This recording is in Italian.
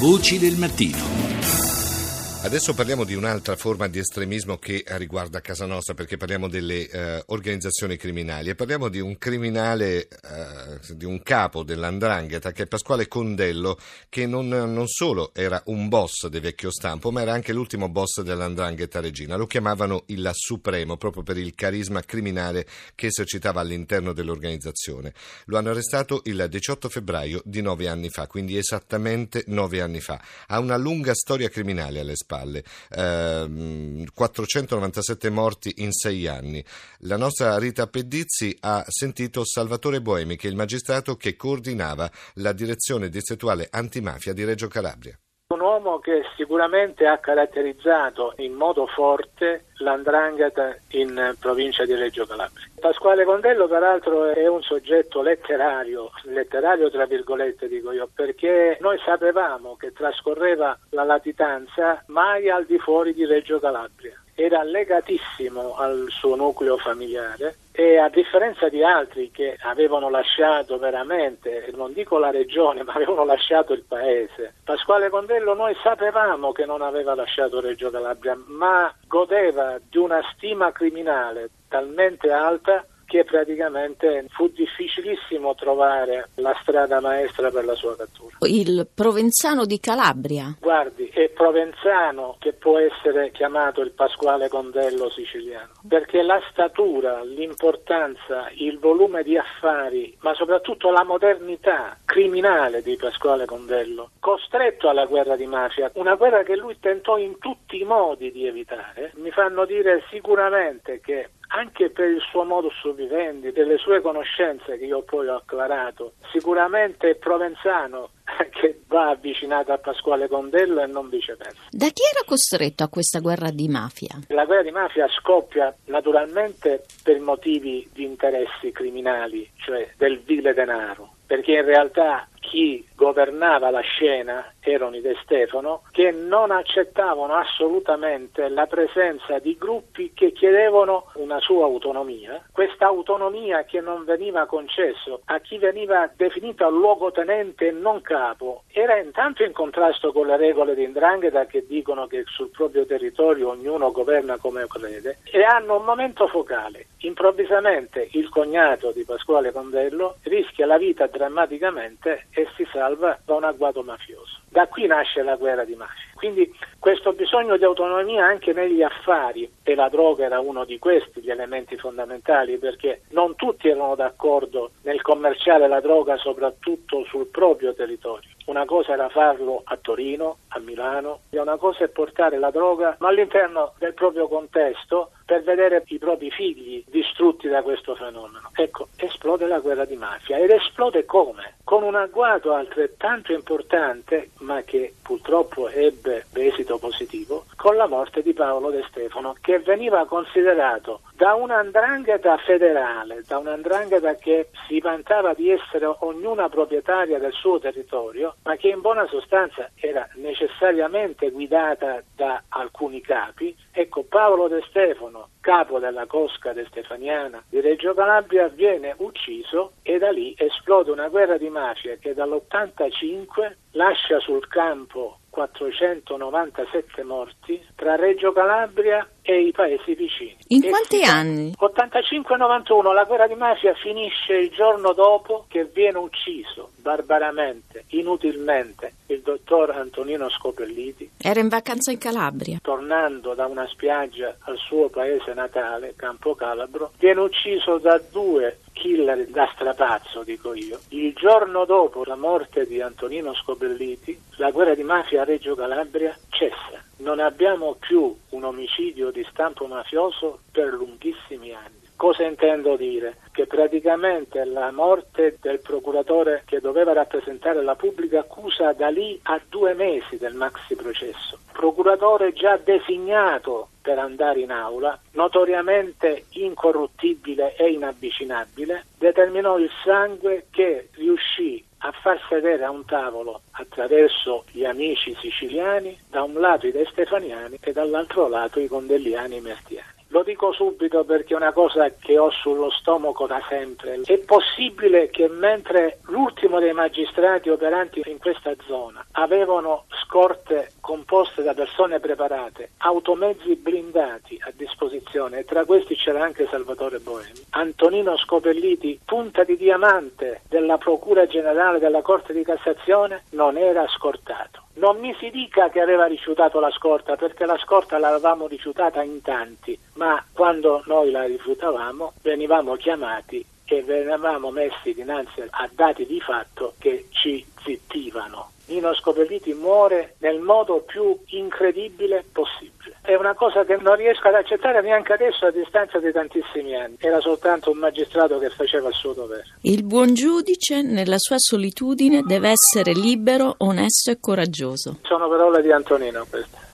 Voci del mattino. Adesso parliamo di un'altra forma di estremismo che riguarda casa nostra perché parliamo delle eh, organizzazioni criminali e parliamo di un criminale, eh, di un capo dell'Andrangheta che è Pasquale Condello che non, non, solo era un boss del vecchio stampo ma era anche l'ultimo boss dell'Andrangheta Regina. Lo chiamavano il Supremo proprio per il carisma criminale che esercitava all'interno dell'organizzazione. Lo hanno arrestato il 18 febbraio di nove anni fa, quindi esattamente nove anni fa. Ha una lunga storia criminale alle spalle eh, 497 morti in sei anni. La nostra Rita Pedizzi ha sentito Salvatore Boemi, che è il magistrato che coordinava la direzione distrettuale antimafia di Reggio Calabria che sicuramente ha caratterizzato in modo forte l'andrangheta in provincia di Reggio Calabria. Pasquale Condello peraltro è un soggetto letterario, letterario tra virgolette dico io, perché noi sapevamo che trascorreva la latitanza mai al di fuori di Reggio Calabria era legatissimo al suo nucleo familiare e a differenza di altri che avevano lasciato veramente, non dico la regione, ma avevano lasciato il paese, Pasquale Condello noi sapevamo che non aveva lasciato Reggio Calabria, ma godeva di una stima criminale talmente alta che praticamente fu difficilissimo trovare la strada maestra per la sua cattura. Il Provenzano di Calabria. Guardi, è Provenzano che può essere chiamato il Pasquale Condello siciliano, perché la statura, l'importanza, il volume di affari, ma soprattutto la modernità criminale di Pasquale Condello, costretto alla guerra di mafia, una guerra che lui tentò in tutti i modi di evitare, mi fanno dire sicuramente che anche per il suo modus vivendi, delle sue conoscenze che io poi ho acclarato, sicuramente è provenzano che va avvicinato a Pasquale Condello e non viceversa. Da chi era costretto a questa guerra di mafia? La guerra di mafia scoppia naturalmente per motivi di interessi criminali, cioè del vile denaro, perché in realtà chi governava la scena erano i De Stefano, che non accettavano assolutamente la presenza di gruppi che chiedevano una sua autonomia, questa autonomia che non veniva concesso a chi veniva definito luogotenente e non capo, era intanto in contrasto con le regole di Indrangheta che dicono che sul proprio territorio ognuno governa come crede, e hanno un momento focale. Improvvisamente il cognato di Pasquale Condello rischia la vita drammaticamente e si salva da un agguato mafioso. Da qui nasce la guerra di mafia. Quindi questo bisogno di autonomia anche negli affari, e la droga era uno di questi, gli elementi fondamentali, perché non tutti erano d'accordo nel commerciare la droga soprattutto sul proprio territorio. Una cosa era farlo a Torino, a Milano, e una cosa è portare la droga all'interno del proprio contesto per vedere i propri figli distrutti da questo fenomeno. Ecco, esplode la guerra di mafia ed esplode come? Con un agguato altrettanto importante, ma che purtroppo ebbe esito positivo, con la morte di Paolo De Stefano, che veniva considerato da un'andrangheta federale, da un'andrangheta che si vantava di essere ognuna proprietaria del suo territorio, ma che in buona sostanza era necessariamente guidata da alcuni capi. Ecco, Paolo De Stefano, capo della cosca de Stefaniana di Reggio Calabria, viene ucciso e da lì esplode una guerra di mafia che dall'85 lascia sul campo 497 morti tra Reggio Calabria e i paesi vicini. In quanti anni? 85-91 la guerra di mafia finisce il giorno dopo che viene ucciso barbaramente, inutilmente, il dottor Antonino Scopelliti. Era in vacanza in Calabria. Tornando da una spiaggia al suo paese natale, Campo Calabro, viene ucciso da due killer da strapazzo, dico io. Il giorno dopo la morte di Antonino Scopelliti, la guerra di mafia a Reggio Calabria cessa. Non abbiamo più un omicidio di stampo mafioso per lunghissimi anni. Cosa intendo dire? Che praticamente la morte del procuratore che doveva rappresentare la pubblica accusa da lì a due mesi del maxi processo, procuratore già designato per andare in aula, notoriamente incorruttibile e inavvicinabile, determinò il sangue che riuscì a far sedere a un tavolo attraverso gli amici siciliani, da un lato i De Stefaniani e dall'altro lato i condelliani mertiani. Lo dico subito perché è una cosa che ho sullo stomaco da sempre. È possibile che mentre l'ultimo dei magistrati operanti in questa zona avevano scorte composte da persone preparate, automezzi blindati a disposizione, e tra questi c'era anche Salvatore Boemi, Antonino Scopelliti, punta di diamante della Procura Generale della Corte di Cassazione, non era scortato. Non mi si dica che aveva rifiutato la scorta, perché la scorta l'avevamo rifiutata in tanti, ma quando noi la rifiutavamo venivamo chiamati e venivamo messi dinanzi a dati di fatto che ci zittivano. Nino Scopelliti muore nel modo più incredibile possibile. È una cosa che non riesco ad accettare neanche adesso a distanza di tantissimi anni. Era soltanto un magistrato che faceva il suo dovere. Il buon giudice, nella sua solitudine, deve essere libero, onesto e coraggioso. Sono parole di Antonino queste.